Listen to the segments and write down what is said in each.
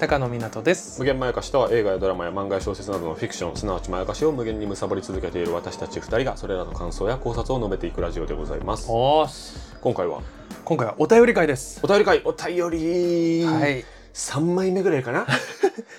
高野湊です。無限まやかしとは映画やドラマや漫画や小説などのフィクションすなわちまやかしを無限に貪り続けている私たち二人がそれらの感想や考察を述べていくラジオでございます。お今回は今回はお便り会です。お便り会お便り。はい。3枚目ぐらいかな？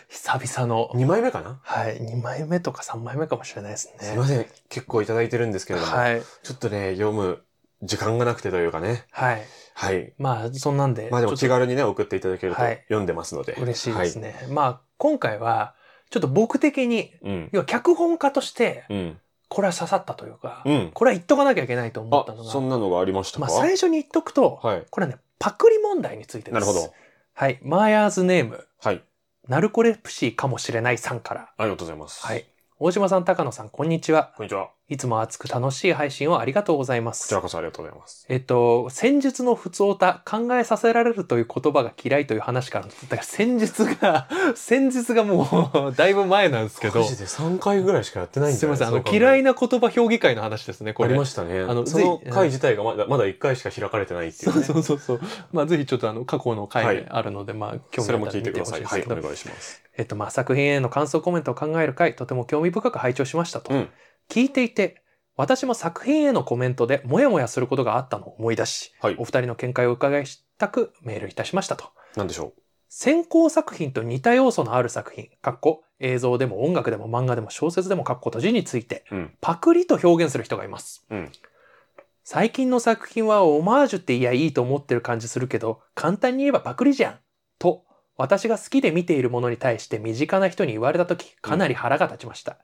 久々の。2枚目かな？はい。2枚目とか3枚目かもしれないですね。すいません。結構いただいてるんですけれども、はい。ちょっとね読む時間がなくてというかね。はい。はい。まあそんなんでまあでも気軽にね送っていただけるとはい。読んでますので、と嬉しいですね、まあ今回はちょっと僕的にはい、うん。要は脚本家としてうん。これは刺さったというか、うん。これは言っとかなきゃいけないと思ったのあがそんなのがありましたか、まあ最初に言っとくと、はい。これはねパクリ問題についてです。なるほど。はい。マーヤーズネームはい。ナルコレプシーかもしれないさんから。ありがとうございます。はい。大島さん高野さんこんにちは。こんにちは。こいつも熱く楽しい配信をありがとうございます。ちらこそありがとうございます。えっと、戦術の普通歌、考えさせられるという言葉が嫌いという話から、だから戦術が、戦術がもう、だいぶ前なんですけど、マジで？3回ぐらいしかやってないんだよすいません、あの、嫌いな言葉評議会の話ですね、これ。ありましたね。あのその回自体がまだまだ1回しか開かれてないっていうそうね。そうそうそう。まあ、ぜひちょっとあの、過去のはい回あるので、まあ、興味それも聞いてください。はい。お願いします。えっと、まあ、作品への感想コメントを考える回、とても興味深く拝聴しましたと。うん聞いていて、私も作品へのコメントでモヤモヤすることがあったのを思い出し、はいお二人の見解を伺いしたくメールいたしましたと。なんでしょ先行作品と似た要素のある作品、かっこ映像でも音楽でも漫画でも小説でもかっこ閉じについて、うんパクリと表現する人がいます。うん最近の作品はオマージュって言いやいいと思ってる感じするけど、簡単に言えばパクリじゃん。と、私が好きで見ているものに対して身近な人に言われたとき、かなり腹が立ちました。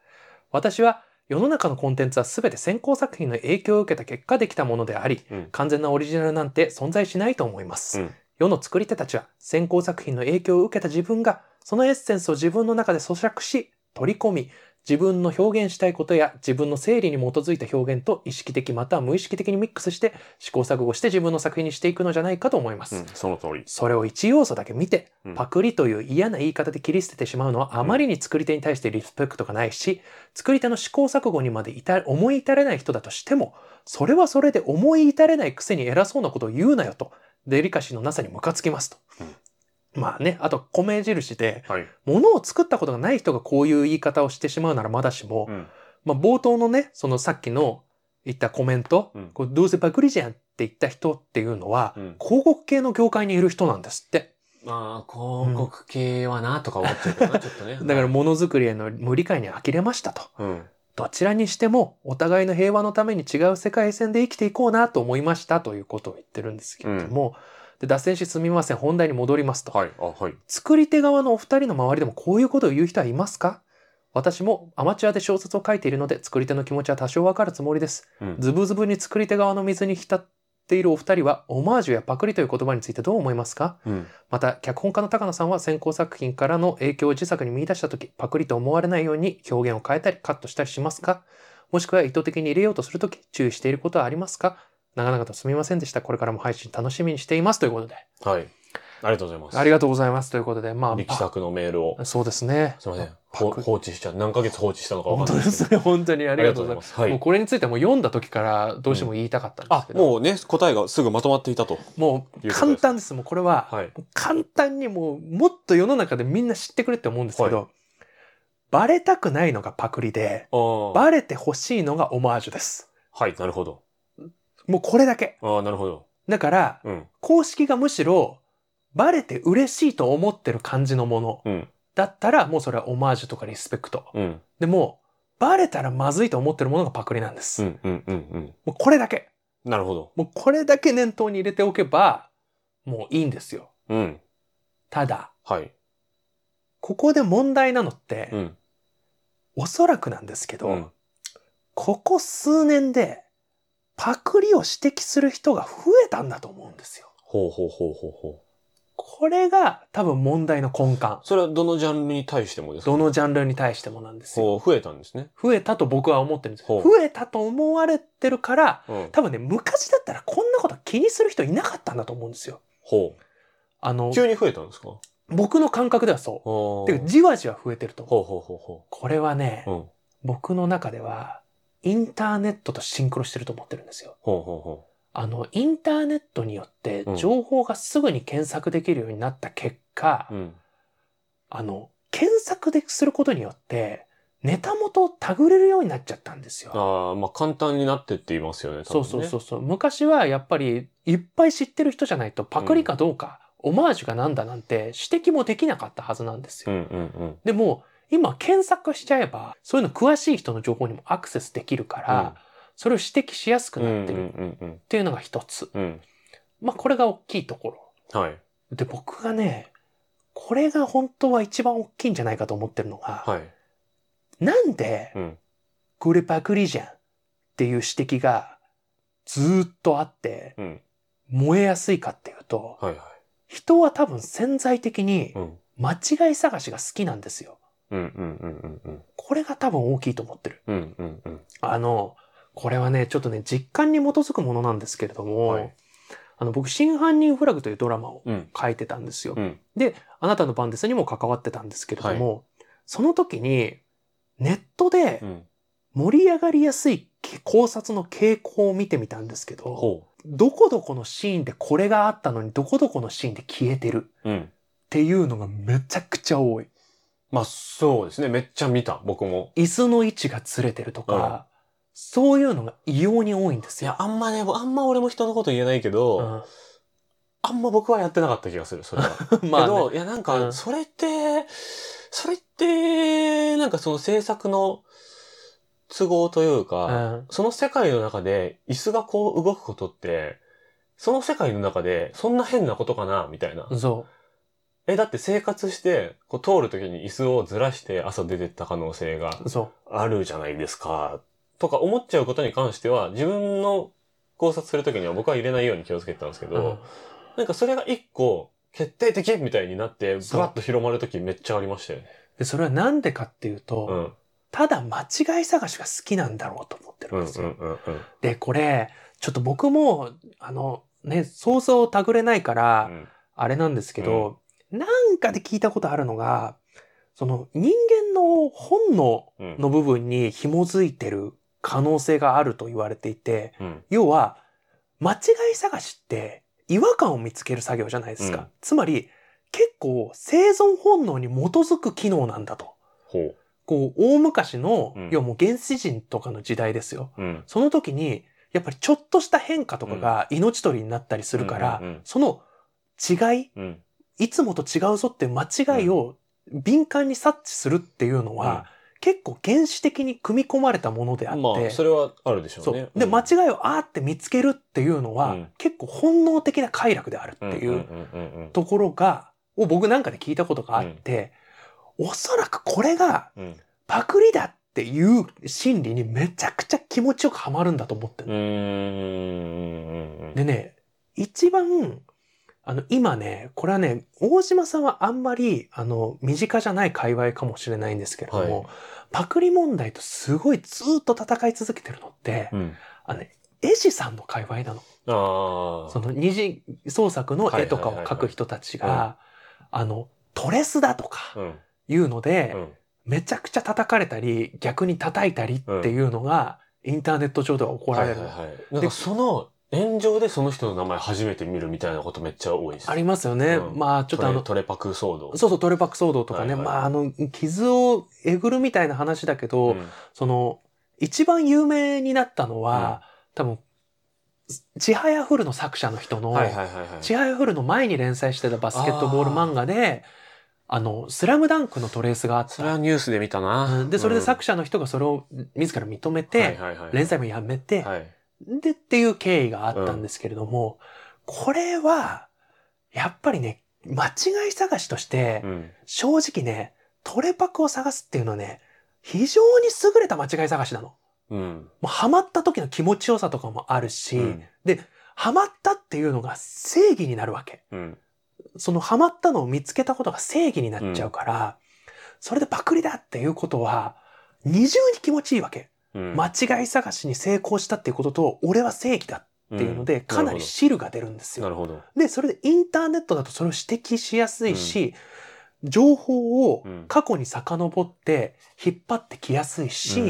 私は世の中のコンテンツは全て先行作品の影響を受けた結果できたものであり、うん完全なオリジナルなんて存在しないと思います。うん世の作り手たちは先行作品の影響を受けた自分がそのエッセンスを自分の中で咀嚼し取り込み自分の表現したいことや自分の整理に基づいた表現と意識的または無意識的にミックスして試行錯誤して自分の作品にしていくのじゃないかと思います。うんその通りそれを一要素だけ見てうん、パクリという嫌な言い方で切り捨ててしまうのはあまりに作り手に対してリスペクトがないし、作り手の試行錯誤にまで至思い至れない人だとしても、それはそれで思い至れないくせに偉そうなことを言うなよと、デリカシーのなさにムカつきますと。まあね、あと米印で、はい。物を作ったことがない人がこういう言い方をしてしまうならまだしも、うん。まあ冒頭のね、そのさっきの言ったコメント、うん。こうどうせパクリじゃんって言った人っていうのは、うん。広告系の業界にいる人なんですって。まあ広告系はなとか思っちゃうけどなちょっとね。だからものづくりへの無理解に呆れましたと。うん。どちらにしてもお互いの平和のために違う世界線で生きていこうなと思いましたということを言ってるんですけれども、で脱線しすみません本題に戻りますと、はい。あはい。作り手側のお二人の周りでもこういうことを言う人はいますか？私もアマチュアで小説を書いているので作り手の気持ちは多少わかるつもりです。うん。ズブズブに作り手側の水に浸っているお二人はオマージュやパクリという言葉についてどう思いますか？うん。また脚本家の高野さんは先行作品からの影響を自作に見出した時パクリと思われないように表現を変えたりカットしたりしますか？もしくは意図的に入れようとする時注意していることはありますか？長々とすみませんでした。これからも配信楽しみにしていますということで。はい。ありがとうございます。ありがとうございますということで。まあ力作のメールを。パそうですね。すいません。放置しちゃう。何ヶ月放置したのかわ本当でかんない。ですけどすね。本当にありがとうございます。はい。もうこれについても読んだ時からどうしても言いたかったんですあけど、もうね答えがすぐまとまっていたと。もう簡単です。もうこれは、はい。簡単にもうもっと世の中でみんな知ってくれって思うんですけど、はバレたくないのがパクリで、バレてほしいのがオマージュです。はいなるほどもうこれだけ。ああなるほど。だから、うん。公式がむしろ、バレて嬉しいと思ってる感じのもの。うん。だったら、もうそれはオマージュとかリスペクト。うん。でも、バレたらまずいと思ってるものがパクリなんです。うんうんうんもうこれだけ。うんなるほど。もうこれだけ念頭に入れておけば、もういいんですよ。うん。ただ、はい。ここで問題なのって、うん。おそらくなんですけど、うん。ここ数年でパクリを指摘する人が増えたんだと思うんですよ。ほうほうほうほうほうこれが多分問題の根幹。それはどのジャンルに対してもですか？どのジャンルに対してもなんですよ。ほう増えたんですね増えたと僕は思ってるんですよ。ほう増えたと思われてるから、うん多分ね、昔だったらこんなこと気にする人いなかったんだと思うんですよ。ほあのう、急に増えたんですか？僕の感覚ではそう。ほてか、じわじわ増えてると思う。ほうほうほうほこれはね。僕の中では、インターネットとシンクロしてると思ってるんですよ。ほうほうほあの、インターネットによってうん情報がすぐに検索できるようになった結果、う。うん。あの、検索ですることによって、ネタ元をタグれるようになっちゃったんですよ。ああ、まあ簡単になってって言いますよね。そうそうそううそう。昔はやっぱりいっぱい知ってる人じゃないとパクリかどうか、オマージュがなんだなんて指摘もできなかったはずなんですよ。うんうんうん。でも今検索しちゃえばそういうの詳しい人の情報にもアクセスできるから、それを指摘しやすくうんなってるっていうのが一つ。まあこれが大きいところ。はい。で僕がね、これが本当は一番大きいんじゃないかと思ってるのが、はい。なんでうん。これパクリじゃんっていう指摘がずーっとあってうん。燃えやすいかっていうと、はいはい。人は多分潜在的にうん。間違い探しが好きなんですよ。うんうんうんうんこれが多分大きいと思ってる。うん。うんうんうん。ああの、これはね、ちょっとね、実感に基づくものなんですけれども、はいあの、僕、真犯人フラグというドラマをうん。書いてたんですよ。うん。で、あなたの番ですにも関わってたんですけれども、その時に、ネットでうん。盛り上がりやすい考察の傾向を見てみたんですけど、ほどこどこのシーンでこれがあったのに、どこどこのシーンで消えてるう。うん。っていうのがめちゃくちゃ多い。まあそうですね。めっちゃ見た。僕も。椅子の位置がずれてるとか、うんそういうのが異様に多いんですよ。いや、あんまね、あんま俺も人のこと言えないけど、あんま僕はやってなかった気がする、それは。うん、まあ、けど、ね、いや、なんか、うんそれって、それって、なんかその制作の都合というか、うんその世界の中で椅子がこう動くことって、その世界の中でそんな変なことかなみたいな。そえ、だって生活して、こう通るときに椅子をずらして朝出てった可能性があるじゃないですか。とか思っちゃうことに関しては、自分の考察するときには僕は入れないように気をつけてたんですけう。ど、なんかそれが一個決定的みたいになって、ブワッと広まるときめっちゃありましたよね。で、それはなんでかっていうと、うん。ただ間違い探しが好きなんだろうと思ってるうんんですよ。で、これ、ちょっと僕も、あの、ね、想像たぐれないから、うんあれなんですけど、なんかで聞いたことあるのが、その人間の本能うん。の部分に紐づいてる可能性があると言われていて、うん。要は、間違い探しって違和感を見つける作業じゃないですか。うんつまり、結構生存本能に基づく機能なんだと。ほう。こう、大昔の、うん要はもう原始人とかの時代ですよ。うん。その時に、やっぱりちょっとした変化とかが命取りになったりするから、その違い、うん。いつもと違うぞっていう間違いを敏感に察知するっていうのは、結構原始的に組み込まれたものであって、まあ、それはあるでしょそう。うね。で、うん。間違いをあーって見つけるっていうのは、うん。結構本能的な快楽であるってうんいううんうんうん。ところが、を僕なんかで聞いたことがあって、おそらくこれがうん。パクリだっていう心理にめちゃくちゃ気持ちよくハマるんだと思ってる。でね、一番、あの、今ね、これはね、大島さんはあんまり、あの、身近じゃない界隈かもしれないんですけれども、はいパクリ問題とすごいずーっと戦い続けてるのって、うん。あのね、絵師さんの界隈なの。ああ。その二次創作の絵とかを描く人たちが、あの、トレスだとかうん。いうので、うん。めちゃくちゃ叩かれたり、逆に叩いたりっていうのが、インターネット上では起こられる。はいはいはい。その炎上でその人の名前初めて見るみたいなことめっちゃ多いです。ありますよね。うんまあ、ちょっとあの、トレパク騒動。そうそう、トレパク騒動とかね。はいはいまあ、あの、傷をえぐるみたいな話だけど、んその、一番有名になったのは、多分、ちはやふるの作者の人の。ちはやふるの前に連載してたバスケットボール漫画で、あの、スラムダンクのトレースがあった。それはニュースで見たな。うんで、それで作者の人がそれを自ら認めて、連載もやめて、はい。でっていう経緯があったんですけれども、これは、やっぱりね、間違い探しとして、うん。正直ね、トレパクを探すっていうのはね、非常に優れた間違い探しなの。うん。もうハマった時の気持ちよさとかもあるし、うんハマったっていうのが正義になるわけ。うん。そのハマったのを見つけたことが正義になっちゃうから、それでパクリだっていうことは、二重に気持ちいいわけ。うん。間違い探しに成功したっていうことと、俺は正義だっっていうので、うんかなり汁が出るんですよ。なるほど。で、それでインターネットだとそれを指摘しやすいし、情報をうん過去に遡って引っ張ってきやすいし、う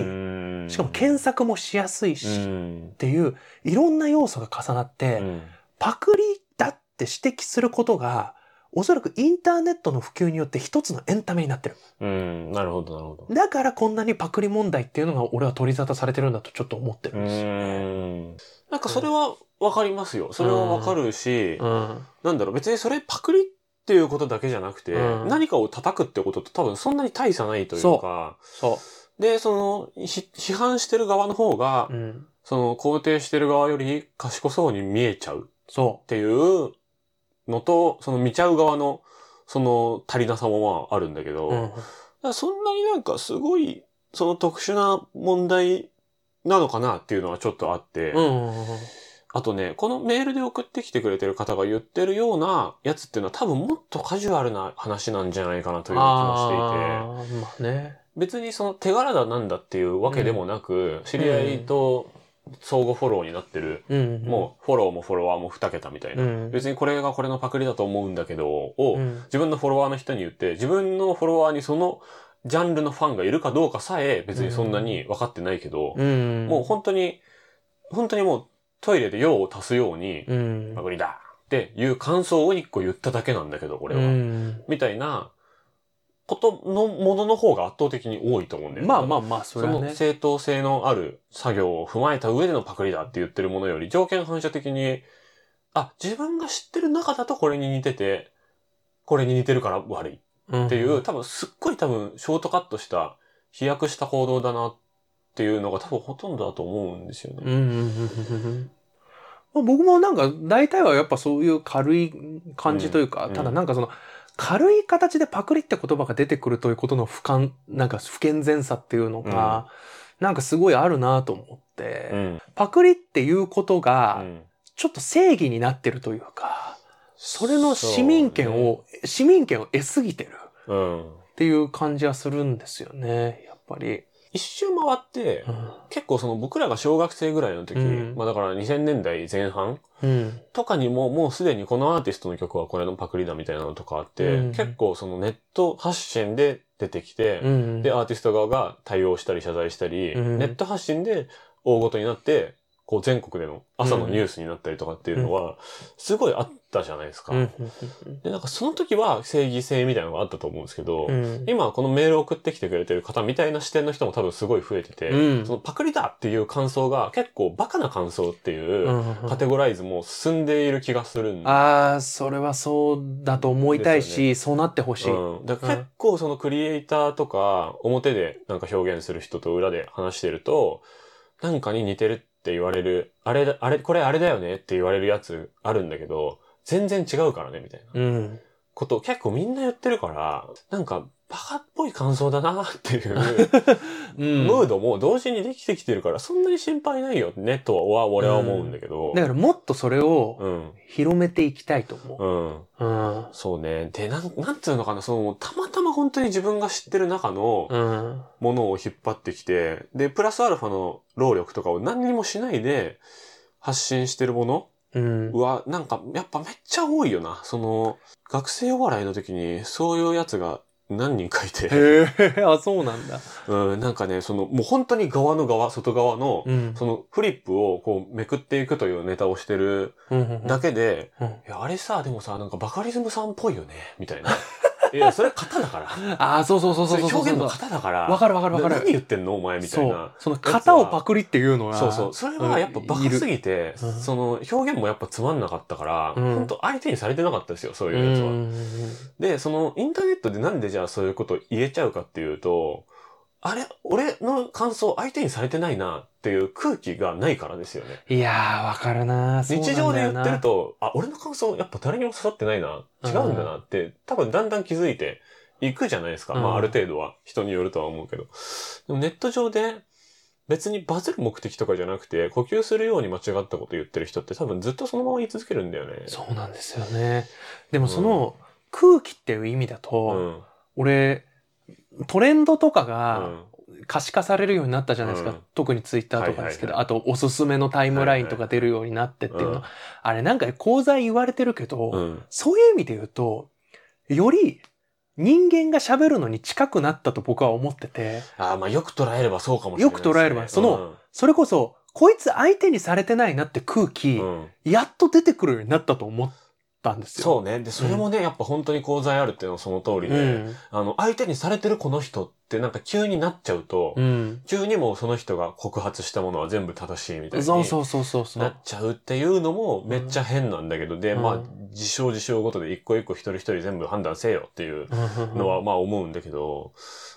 んしかも検索もしやすいし、っうんていういろんな要素が重なって、うんパクリだって指摘することが、おそらくインターネットの普及によって一つのエンタメになってる。うん、なるほど、なるほど。だからこんなにパクリ問題っていうのが俺は取り沙汰されてるんだとちょっと思ってるうんですよ。ん。なんかそれはわかりますよ。それはわかるし、うん。なんだろう、別にそれパクリっていうことだけじゃなくて、うん何かを叩くってことと多分そんなに大差ないというか、そで、その、ひ批判してる側の方がう。、うん。その肯定してる側より賢そうに見えちゃうっそていうのと、その見ちゃう側の、その足りなさもまああるんだけど、う。うん。そんなになんかすごい、その特殊な問題なのかなっていうのはちょっとあって、うん。あとね、このメールで送ってきてくれてる方が言ってるようなやつっていうのは多分もっとカジュアルな話なんじゃないかなという気もしていて、まあね。別にその手柄だなんだっていうわけでもなく、知り合いと相互フォローになってる、うん。もうフォローもフォロワーも2桁みたいな、うん。別にこれがこれのパクリだと思うんだけど、を、うん。自分のフォロワーの人に言って、自分のフォロワーにそのジャンルのファンがいるかどうかさえ別にそんなに分かってないけど、うん。もう本当に、本当にもうトイレで用を足すように、うん。パクリだっていう感想を一個言っただけなんだけど、俺は。うん。みたいなことのものの方が圧倒的に多いと思うんだよね。まあまあまあ、そそのれはね。正当性のある作業を踏まえた上でのパクリだって言ってるものより条件反射的に、あ、自分が知ってる中だとこれに似てて、これに似てるから悪いっっていう、多分すっごい多分ショートカットした、飛躍した行動だなっていうのが多分ほとんどだと思うんですよね。僕もなんか大体はやっぱそういう軽い感じというか、うんただなんかその軽い形でパクリって言葉が出てくるということの不完、なんか不健全さっていうのが、なんかすごいあるなと思って、うん。パクリっていうことうがんちょっと正義になってるというか、それの市民権を、市民権を得すぎてる。っていう感じはするんですよね、やっぱり。一周回って、うん。結構その僕らが小学生ぐらいの時、うん。まあだから2000年代前半うん。とかにももうすでにこのアーティストの曲はこれのパクリだみたいなのとかあって、うん。結構そのネット発信で出てきて、うん。で、アーティスト側が対応したり謝罪したり、うん。ネット発信で大ごとになって、こう全国での朝のニュースになったりとかっていうのは、すごいあったじゃないですか。うんうんで、なんかその時は正義性みたいなのがあったと思うんですけど、うん。うん今このメールを送ってきてくれてる方みたいな視点の人も多分すごい増えてて、うん。そのパクリだっていう感想が結構バカな感想っていううんカテゴライズも進んでいる気がするんでああ、それはそうだと思いたいし、そうなってほしい。うん、だから結構そのクリエイターとか表でなんか表現する人と裏で話してるとなんかに似てるって言われるあれだあれこれあれだよねって言われるやつあるんだけど全然違うからねみたいなうん。ことを結構みんな言ってるからなんかバカっぽい感想だなっていう うんムードも同時にできてきてるからそんなに心配ないよねとは俺は思うんだけどだからもっとそれをうん広めていきたいと思うんう。うん。そうね。で、なん、なんつうのかな、その、たまたま本当に自分が知ってる中のうん。ものを引っ張ってきて、で、プラスアルファの労力とかを何にもしないで発信してるものうん。は、なんか、やっぱめっちゃ多いよな。その、学生お笑いの時に、そういうやつが何人かいて、へえ、あ、そうなんだ。うん、なんかね、その、もう本当に側の側、外側の、うん。そのフリップをこうめくっていくというネタをしてるうんだけで、うんいや、あれさ、でもさ、なんかバカリズムさんっぽいよね、みたいな。いや、それ型だから。ああ、そうそうそうそうそうそう。表現の型だから。わかるわかるわかるな何言ってんのお前みたいな。。その型をパクリっていうのは。そうそう。それはやっぱバカすぎて、うんその表現もやっぱつまんなかったから、うん本当相手にされてなかったですよ、そうういうやつは。ん。で、そのインターネットでなんでじゃあそういうこと言えちゃうかっていうと、あれ俺の感想相手にされてないなっていう空気がないからですよね。いやー、わかるな日常で言ってると、あ、俺の感想やっぱ誰にも刺さってないな。違うんだなって、多分だんだん気づいていくじゃないですか。まうんあある程度は人によるとは思うけど。でもネット上で別にバズる目的とかじゃなくて、呼吸するように間違ったこと言ってる人って多分ずっとそのまま言い続けるんだよね。そうなんですよね。でもその空気っていう意味だと、うん。俺、トレンドとかうがん。可視化されるようになったじゃないですか。うん特にツイッターとかですけど、はいあとおすすめのタイムラインとか出るようになってっていうの。うんあれなんか講座言われてるけど、うん。そういう意味で言うと、より人間が喋るのに近くなったと僕は思ってて、ああ、まあよく捉えればそうかもしれないね。よく捉えればそのそれこそ、こいつ相手にされてないなって空気、うん、うんやっと出てくるようになったと思ったんですよ。そうね。で、それもね、やっぱ本当に功罪あるっていうのはその通りで、うん。あの、相手にされてるこの人ってなんか急になっちゃうと、うん。急にもうその人が告発したものは全部正しいみたいにそうそうそうそうそうなっ。ちゃうっていうのもめっちゃ変なんだけど、で、うんまあ、事象事象ごとで一個一個一人一人全部判断せよっていうのはまあ思うんだけど、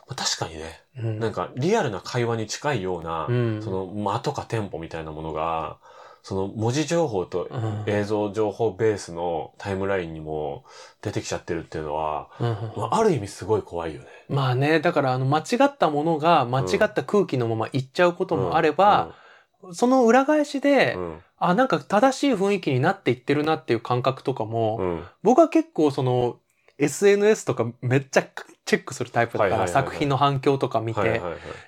まあ、確かにね、うん、なんかリアルな会話に近いような、うんその間とかテンポみたいなものが、その文字情報とうん。映像情報ベースのタイムラインにも出てきちゃってるっていうのは、うんまあ、ある意味すごい怖いよね。まあね、だからあの間違ったものが間違った空気のままいっちゃうこともあれば、その裏返しで、うん、うん。あ、なんか正しい雰囲気になっていってるなっていう感覚とかも、うん。僕は結構その SNS とかめっちゃチェックするタイプだから作品の反響とか見て。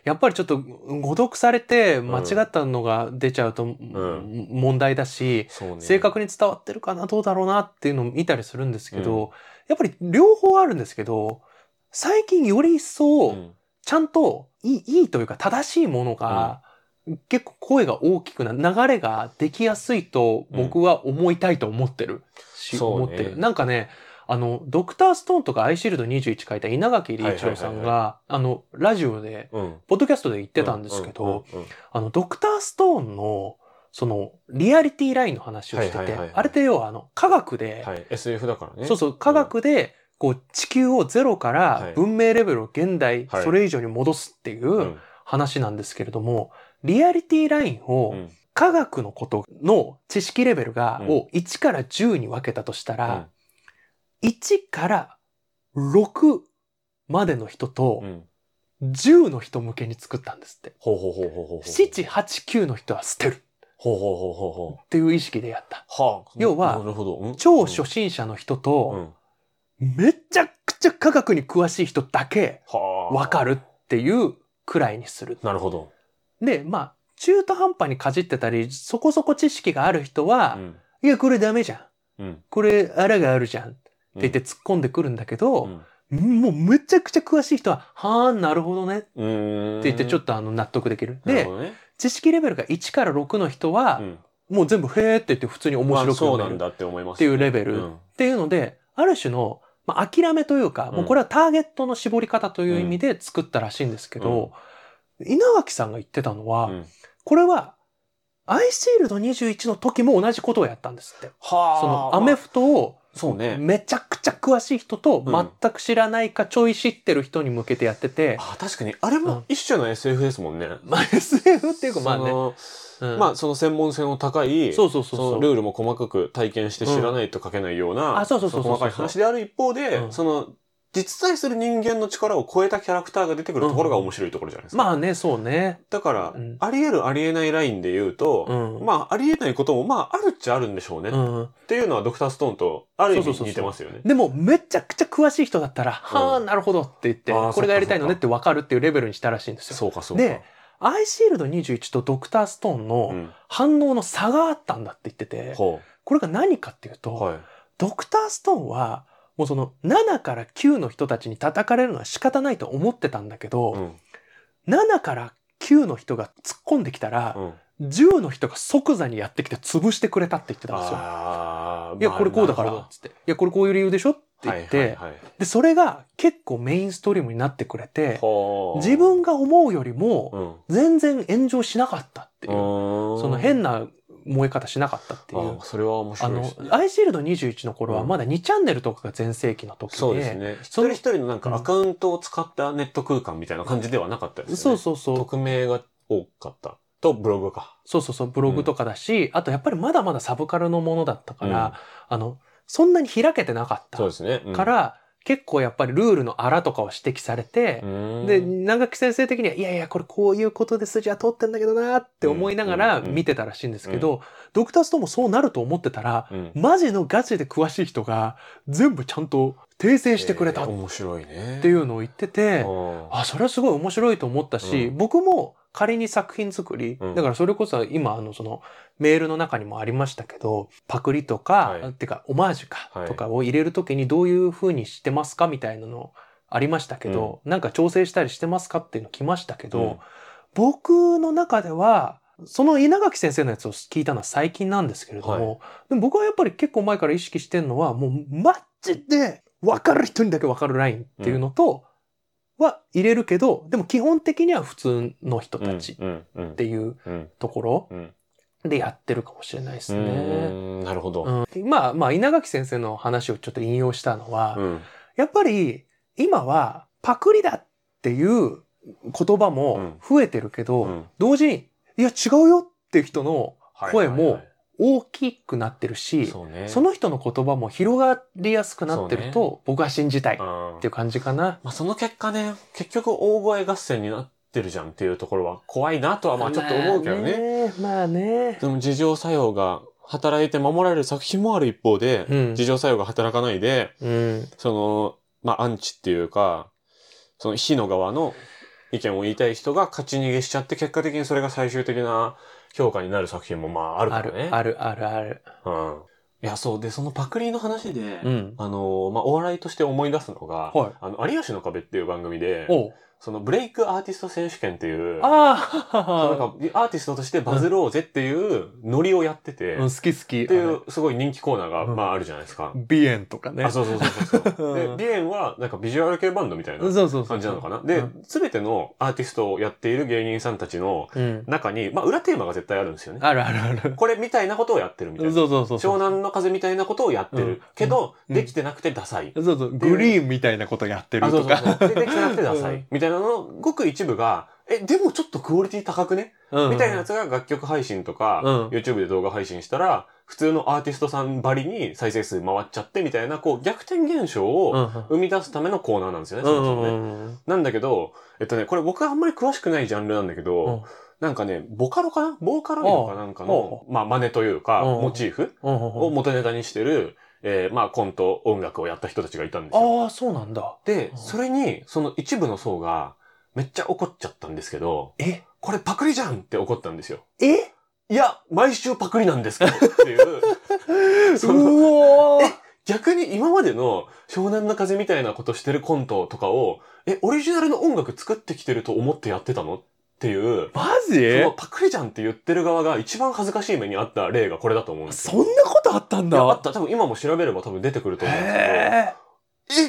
やっぱりちょっと誤読されて間違ったのが出ちゃうとん。問題だし。正確に伝わってるかなどうだろうなっていうのを見たりするんですけど、やっぱり両方あるんですけど最近より一層うん。ちゃんといいいいというか正しいものが、結構声が大きくな流れができやすいと僕は思いたいと思ってるし、思ってる。なんかねあのドクターストーンとかアイシールド21書いた稲垣理一郎さんはいがあのラジオでうん。ポッドキャストで言ってたんですけど、あの、ドクターストーンの、その、リアリティラインの話をしててあれって要は、あの、科学で、はい。SF だからね。そうそう、科学で、こう、地球をゼロかはいら文明レベルを現代、はいそれ以上に戻すっていううん。話なんですけれども、リアリティラインうを、ん。科学のことの知識レベルが、うんを1から10に分けたとしたうんら、1から6までの人とう、ん。10の人向けに作ったんですって。ほうほうほうほうほうほう。7、8、9の人は捨てるほうほうほうほうほう。っていう意識でやった。はあ。要は超初心者の人うと、ん。めちゃくちゃ科学に詳しい人だけはあ。わかるっていうくらいにする。なるほど。で、まあ、中途半端にかじってたり、そこそこ知識がある人は、うん。いや、これダメじゃん。うん。これ、あらがあるじゃん。って言って突っ込んでくるんだけど、うんもうめちゃくちゃ詳しい人は、はあ、なるほどね。って。言ってちょっとあの納得できる。でね、知識レベルが1から6の人は、うんもう全部へーって言って普通に面白くまあそうなんだって思います。っていうレベルうんっていうので、ある種の、まあ、諦めというか、うんもうこれはターゲットの絞り方という意味で作ったらしいんですけど、稲垣さんが言ってたのは、うんこれは、アイシールド21の時も同じことをやったんですって。はあ。そのアメフトを、そうね。めちゃくちゃ詳しい人とうん。全く知らないかちょい知ってる人に向けてやってて、あ確かに。あれも一種の SF ですもんね。まあ SF っていうかまあね、まあその専門性の高い、そうそうそうルールも細かく体験して知らないと書けないような、んあそうそうそうそうの細かい話である一方で、うん。その実在する人間の力を超えたキャラクターが出てくるところが面白いところじゃないですか。まあね、そうね。だから、うんあり得るあり得ないラインで言うと、うんまああり得ないこともまああるっちゃあるんでしょうね。っうん。ていうのはドクターストーンとある意味似てますよね。でも、めちゃくちゃ詳しい人だったら、はあ、うんなるほどって言って、これがやりたいのねって分かるっていうレベルにしたらしいんですよ。そうかそうか。で、アイシールド21とドクターストーンうのん、反応の差があったんだって言ってて、ほこれが何かっていうう。と、はい。ドクターストーンは、もうその7から9の人たちに叩かれるのは仕方ないと思ってたんだけど、うん。7から9の人が突っ込んできたら、うん。10の人が即座にやってきて潰してくれたって言ってたんですよ。いや、これこうだから、まあつって。いや、これこういう理由でしょ？って言って。で、それが結構メインストリームになってくれて、自分が思うよりもうん。全然炎上しなかったっていう、そその変な燃え方しなかったっていうあ。それは面あの白いですね。、アイシールド21の頃はうんまだ2チャンネルとかが全盛期の時で、そうですね。一人一人のなんかアカウントを使ったネット空間みたいな感じではなかったですよね。そうそうそう。匿名が多かった。と、ブログか。そうそうそう、ブログとかだし、あとやっぱりまだまだサブカルのものだったから、あの、そんなに開けてなかったそうですね。うんか、ら、結構やっぱりルールの荒とかを指摘されて、で、長木先生的には、いやいや、これこういうことで筋は通ってんだけどなって思いながら見てたらしいんですけど、ドクターストーンもそうなると思ってたら、うん、マジのガチで詳しい人が全部ちゃんと訂正してくれた面白いね。ていうのを言ってて、うん。あ、それはすごい面白いと思ったし、うん。僕も仮に作品作り、うん。だからそれこそ今あのそのメールの中にもありましたけど、パクリとか、はい。ってかオマージュか、はい。とかを入れるときにどういう風にしてますかみたいなのありましたけど、なんか調整したりしてますかっていうの来ましたけど、うん。僕の中では、その稲垣先生のやつを聞いたのは最近なんですけれども、でも僕はやっぱり結構前から意識してるのは、もうマジで分かる人にだけ分かるラインっていうのと、は入れるけど、でも基本的には普通の人たちっうんうん。ていううん。ところうんでやってるかもしれないですうね。んなるほど。うんまあまあ稲垣先生の話をちょっと引用したのは、うんやっぱり今はパクリだっていう言葉も増えてるけど、うん同時に、いや違うよっていう人の声もはいはいはい大きくなってるし、そうね。その人の言葉も広がりやすくなってるそと、僕は信じたいっうんていう感じかな。まあその結果ね、結局大声合戦になってるじゃんっていうところは怖いなとはまあちょっと思うけどね。まあね。まあね。でも自浄作用が働いて守られる作品もある一方で、うん自浄作用が働かないで、うん。その、まあアンチっていうか、その火の側の意見を言いたい人が勝ち逃げしちゃって、結果的にそれが最終的な評価になる作品もまああるかある、らね。ある、ある、ある。うん。いや、そう。で、そのパクリの話で、うん。あの、まあ、お笑いとして思い出すのが、はいあの、有吉の壁っていう番組で、そのブレイクアーティスト選手権っていう、そのなんあかあアーティストとしてバズろうぜっていうノリをやってて、うん、っ好き好き。ていうすごい人気コーナーが、うんまああるじゃないですか。ビエンとかね。あ、そうそうそうそうそう。うんで、ビエンはなんかビジュアル系バンドみたいなそうそうそう。感じなのかな。でうん、すべ、てのアーティストをやっている芸人さんたちのうん。中に、まあ裏テーマが絶対あるんですよね。あるあるある。これみたいなことをやってるみたいな。そうそうそうそう。湘南の風みたいなことをやってうんる。けど、うんできてなくてダサい。そうそう、グリーンみたいなことやってるあ、そう。そうそう。で、できてなくてダサい。うんみたいなの、ごく一部が、え、でもちょっとクオリティ高くね？うん。みたいなやつが楽曲配信とか、うん。YouTube で動画配信したら、普通のアーティストさんばりに再生数回っちゃってみたいな、こう、逆転現象うんを生み出すためのコーナーなんですよね、うそもそもね。なんだけど、えっとね、これ僕はあんまり詳しくないジャンルなんだけど、うん。なんかね、ボカロかな？ボーカロイドかなんかの、まあ、真似というか、うん。モチーフうん。を元ネタにしてる、えーまあ、コント、音楽をやった人たちがいたんですよ。ああ、そうなんだ。でう、ん。それに、その一部の層が、めっちゃ怒っちゃったんですけど、え？これパクリじゃんって怒ったんですよ。え？いや、毎週パクリなんですけどっていう、う そのおー。逆に今までの湘南の風みたいなことしてるコントとかを、え、オリジナルの音楽作ってきてると思ってやってたの？っていう、マそジのパクリじゃんって言ってる側が一番恥ずかしい目にあった例がこれだと思うんですそよ。んなことあったんだ？あった。多分今も調べれば多分出てくると思うんですけど、へえ。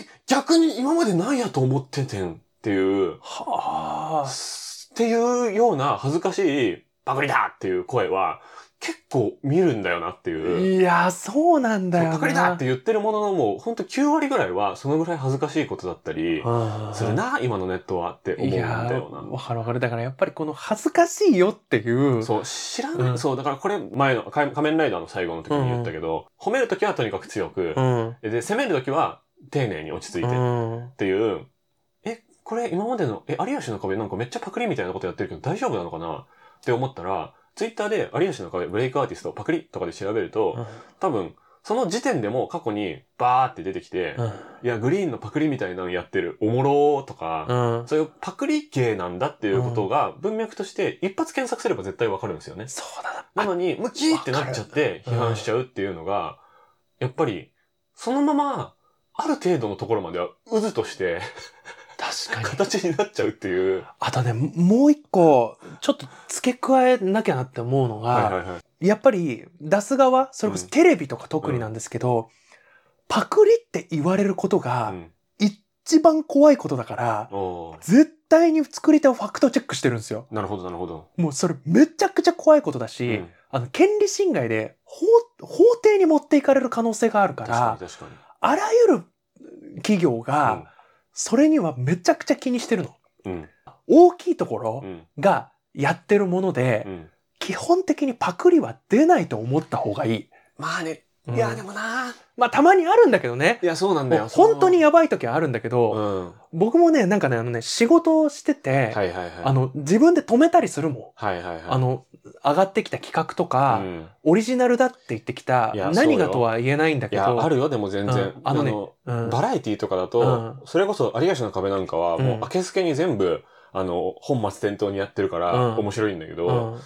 え、逆に今まで何やと思っててんっていう、はあ。っていうような恥ずかしいパクリだっていう声は結構見るんだよなっていう。いや、そうなんだよな。パクリだって言ってるもののもうほんと9割ぐらいはそのぐらい恥ずかしいことだったりうんするな、今のネットはって思うんいやだよわかるわかる。だからやっぱりこの恥ずかしいよっていう。な。そう、知らない、うんそう、だからこれ前の仮仮面ライダーの最後の時に言ったけど、褒める時はとにかく強くう、ん。で、責める時は丁寧に落ち着いてっうん。ていう、え、これ今までの、え、有吉の壁なんかめっちゃパクリみたいなことやってるけど大丈夫なのかなって思ったら、ツイッターで有吉の壁ブレイクアーティストパクリとかで調べると、多分、その時点でも過去にバーって出てきて、いや、グリーンのパクリみたいなのやってる、おもろーとか、うん。そういうパクリ系なんだっていうことが文脈として一発検索すれば絶対わかるんですよね。そうだな。なのに、ムキーってなっちゃって批判しちゃうっていうのが、やっぱり、そのまま、ある程度のところまでは渦として確かに。形になっちゃうっていう。あとね、もう一個、ちょっと付け加えなきゃなって思うのが、はいはいはい。やっぱり出す側、それこそテレビとか特になんですけど、パクリって言われることうがん。一番怖いことだから、おー絶対に作り手をファクトチェックしてるんですよ。なるほどなるほど。もうそれめちゃくちゃ怖いことだし、うんあの、権利侵害で法、法廷に持っていかれる可能性があるか確からに、確かに。あらゆる企業が、それにはめちゃくちゃ気にしてるの。うん。大きいところうん。がやってるもので、うん。基本的にパクリは出ないと思った方がいい。まあね。うんいや、でもなまあたまにあるんだけどね。いや、そうなんだよ。本当にややばい時はあるんだけど、うん。僕もね、なんかね、あのね、仕事をしてて、はいはいはい。あの、自分で止めたりするもん。はいはいはい。あの、上がってきた企画とか、うんオリジナルだって言ってきたいや、何がとは言えないんだけど、あるよ、でも全然。うんあのねうんバラエティとかだと、うんそれこそ有吉の壁なんかは、もううん明けすけに全部、あの、本末転倒にやってるから、うん面白いんだけど、うん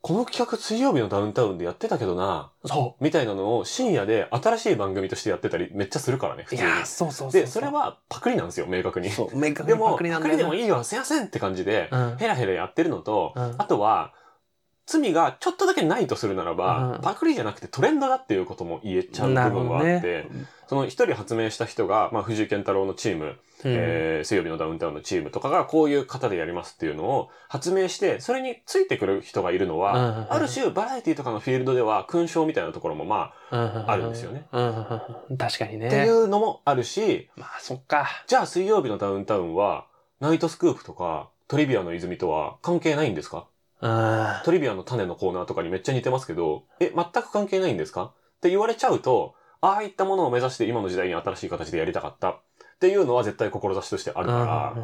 この企画水曜日のダウンタウンでやってたけどな、そみたいなのを深夜で新しい番組としてやってたりめっちゃするからね、う。普通にいや、。そうそうそう。で、それ、はパクリなんですよ、明確に。そう、明確でも、にパクリなんパだよなクリでもいいよ、すいませんって感じで、うんヘラヘラやってるのと、うんあとは、罪がちょっとだけないとするならば、うんパクリじゃなくてトレンドだっていうことも言えちゃう部分はあって、その一人発明した人が、まあ、藤井健太郎のチーム、うんえー水曜日のダウンタウンのチームとかがこういう方でやりますっていうのを発明して、それについてくる人がいるのは、うん。ある種バラエティとかのフィールドでは勲章みたいなところもまああるんですよね。確かにあ、ね。っていうのもあるし、まあ、そっか。じゃあ水曜日のダウンタウンは、ナイトスクープとかトリビアの泉とは関係ないん。ですかうん。トリビアの種のコーナーとかにめっちゃ似てますけど、え、全く関係ないん。ですかって言われちゃうと、ああいったものを目指して今の時代に新しい形でやりたかったっていうのは絶対志としてあるから、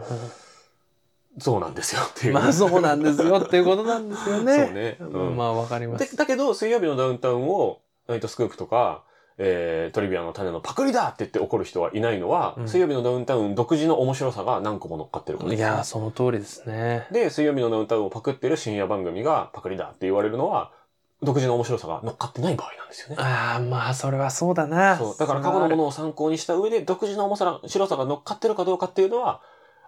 そうなんですよっていう。まあ、そうなんですよっていうことなんですよね。そうね。うんまあ、わかりま。ですだけど、水曜日のダウンタウンを、ナイトスクープとか、えー、トリビアの種のパクリだって言って怒る人はいないのは、うん水曜日のダウンタウン独自の面白さが何個も乗っかってるからいや、その通りですね。で、水曜日のダウンタウンをパクってる深夜番組がパクリだって言われるのは、独自の面白さが乗っかってない場合なんですよね。ああ、まあ、それはそうだな。そう。だから過去のものを参考にした上で、独自の面白さが乗っかってるかどうかっていうのは、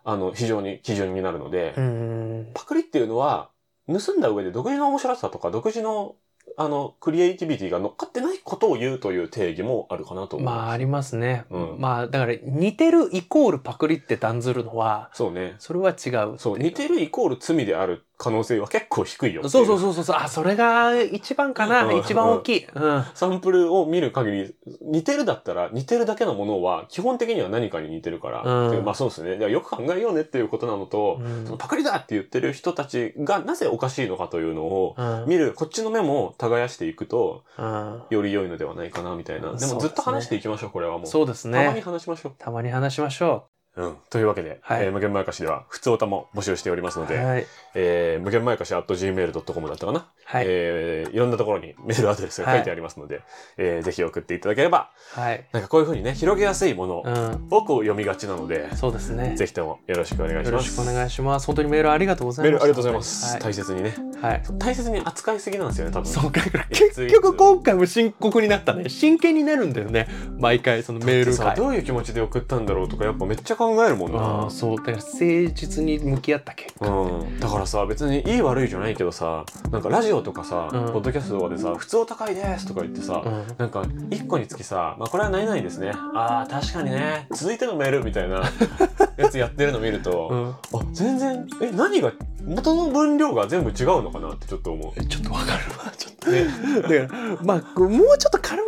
あの、非常に基準になるので、うん。パクリっていうのは、盗んだ上で独自の面白さとか、独自の、あの、クリエイティビティが乗っかってないことを言うという定義もあるかなと思う。まあ、ありますね。うんまあ、だから、似てるイコールパクリって断ずるのは、そうね。それは違う。そう、似てるイコール罪である可能性は結構低いよそうそうそうそうそう。あ、それが一番かな。うん一番大きい。うん。サンプルを見る限り、似てるだったら、似てるだけのものは、基本的には何かに似てるから。うんまあそうですね。よく考えようねっていうことなのと、うんそのパクリだって言ってる人たちがなぜおかしいのかというのを、うん見る、こっちの目も耕していくと、うんより良いのではないかな、みたいな。でもずっと話していきましょう、これはもう。そうですたまにね。話しましょたまに話しましょう。うん。というわけで、はいえー無限まやかしでは、普通歌も募集しておりますう。ので、はい。えー無限まやかし at gmail.com だったかな？はい。えーいろんなところにメールアドレスが書いてありますので、えーぜひ送っていただければ、はい。なんかこういうふうにね、広げやすいものうん。をこう読みがちなので、そうですね。ぜひともよろしくお願いします。よろしくお願いします。本当にメールありがとうございます。メールありがとうございます。はい。大切にね。はい。大切に扱いすぎなんですよね、多分。そうか、い結局今回も深刻になったね。真剣になるんだよね。毎回そのメールさ会。どういう気持ちで送ったんだろうとかやっぱめっちゃ考えるもんあなあ、。そう。だから誠実に向き合った結果。うん、だからさ別にいい悪いじゃないけどさなんかラジオとかさ、うんポッドキャストとかでさ「普通お高いです」とか言ってさ、うんなんか1個につきさ「まあ、これは何々ですね」「あー確かにね続いてのメール」みたいな やつやってるの見ると、うん。あ全然え何が元の分量が全部違うのかなってちょっと思う。えちょっとわかるわ。ちょっと。ね、だから、まあ、もうちょっと軽い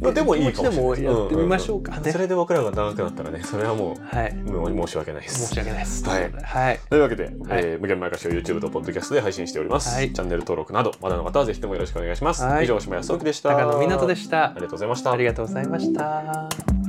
まあでもいいかもしれないでもやってみましょうかね。それで僕らが長くなったらねそれはもはい。うもう申し訳ないです申し。訳ないです。はいはい。というわけで、はいえー無限前歌詞を YouTube と Podcast で配信しております、はいチャンネル登録などまだの方はぜひともよろしくお願いします、はい以上島康之でした高野湊でしたありがとうございましたありがとうございました。